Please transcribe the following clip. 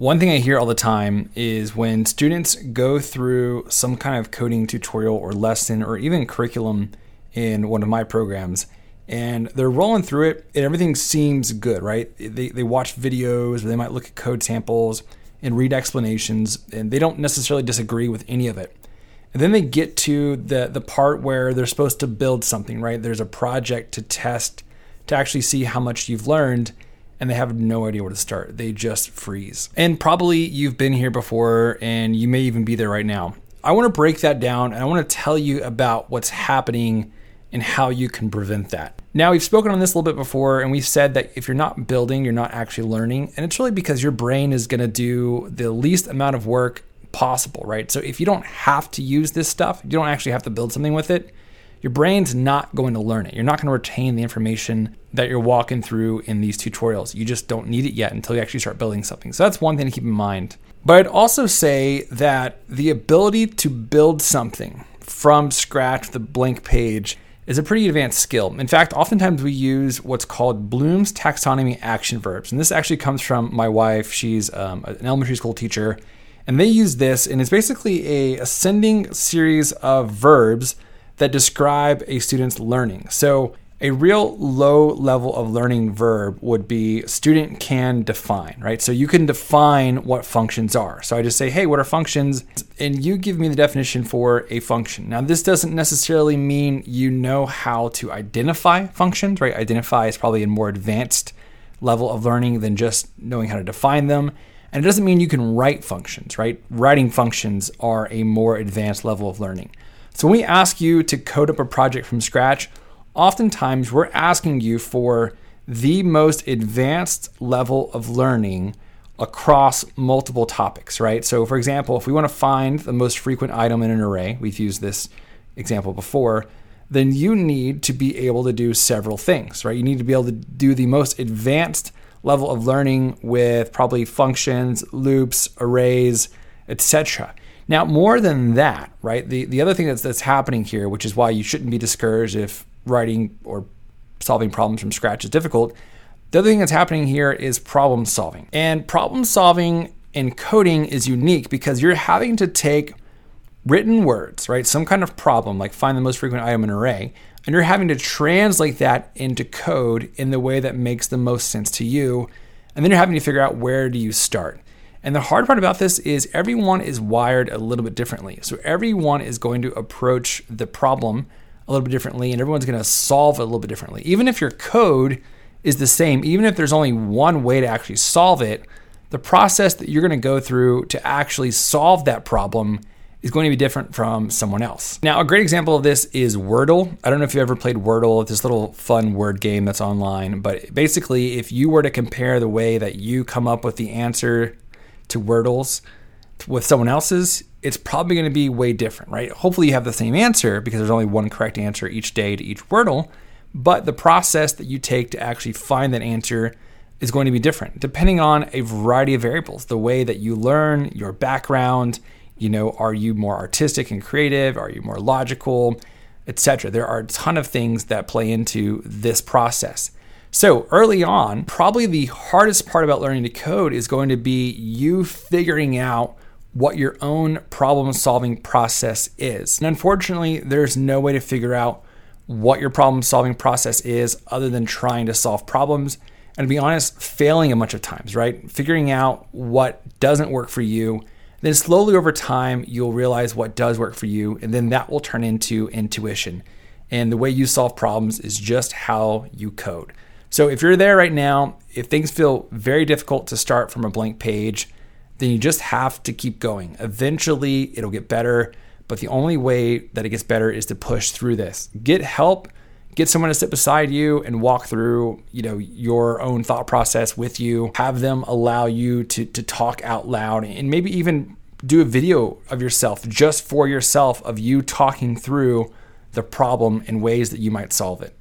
One thing I hear all the time is when students go through some kind of coding tutorial or lesson or even curriculum in one of my programs and they're rolling through it and everything seems good, right? They, they watch videos or they might look at code samples and read explanations and they don't necessarily disagree with any of it. And then they get to the, the part where they're supposed to build something, right? There's a project to test to actually see how much you've learned and they have no idea where to start. They just freeze. And probably you've been here before and you may even be there right now. I want to break that down and I want to tell you about what's happening and how you can prevent that. Now, we've spoken on this a little bit before, and we've said that if you're not building, you're not actually learning. And it's really because your brain is going to do the least amount of work possible, right? So if you don't have to use this stuff, you don't actually have to build something with it, your brain's not going to learn it. You're not going to retain the information that you're walking through in these tutorials. You just don't need it yet until you actually start building something. So that's one thing to keep in mind. But I'd also say that the ability to build something from scratch the blank page is a pretty advanced skill. In fact, oftentimes we use what's called Bloom's taxonomy action verbs. And this actually comes from my wife. She's um, an elementary school teacher. And they use this, and it's basically a ascending series of verbs that describe a student's learning. So, a real low level of learning verb would be student can define, right? So you can define what functions are. So I just say, hey, what are functions? And you give me the definition for a function. Now, this doesn't necessarily mean you know how to identify functions, right? Identify is probably a more advanced level of learning than just knowing how to define them. And it doesn't mean you can write functions, right? Writing functions are a more advanced level of learning. So when we ask you to code up a project from scratch, oftentimes we're asking you for the most advanced level of learning across multiple topics, right? So, for example, if we want to find the most frequent item in an array, we've used this example before, then you need to be able to do several things, right? You need to be able to do the most advanced level of learning with probably functions, loops, arrays, etc. Now, more than that, right? The the other thing that's that's happening here, which is why you shouldn't be discouraged if writing or solving problems from scratch is difficult. The other thing that's happening here is problem solving. And problem solving in coding is unique because you're having to take written words, right? Some kind of problem, like find the most frequent item in an array, and you're having to translate that into code in the way that makes the most sense to you. And then you're having to figure out where do you start. And the hard part about this is everyone is wired a little bit differently. So everyone is going to approach the problem a little bit differently and everyone's going to solve it a little bit differently. Even if your code is the same, even if there's only one way to actually solve it, the process that you're going to go through to actually solve that problem is going to be different from someone else. Now, a great example of this is Wordle. I don't know if you've ever played Wordle, this little fun word game that's online, but basically, if you were to compare the way that you come up with the answer to Wordles with someone else's, it's probably going to be way different, right? Hopefully, you have the same answer because there's only one correct answer each day to each Wordle, but the process that you take to actually find that answer is going to be different depending on a variety of variables. The way that you learn, your background, you know, are you more artistic and creative? Are you more logical, etc. There are a ton of things that play into this process. So, early on, probably the hardest part about learning to code is going to be you figuring out what your own problem solving process is. And unfortunately, there's no way to figure out what your problem solving process is other than trying to solve problems and to be honest, failing a bunch of times, right? Figuring out what doesn't work for you. Then slowly over time, you'll realize what does work for you, and then that will turn into intuition. And the way you solve problems is just how you code. So if you're there right now, if things feel very difficult to start from a blank page, then you just have to keep going. Eventually, it'll get better, but the only way that it gets better is to push through this. Get help, get someone to sit beside you and walk through, you know, your own thought process with you. Have them allow you to to talk out loud and maybe even do a video of yourself just for yourself of you talking through the problem in ways that you might solve it.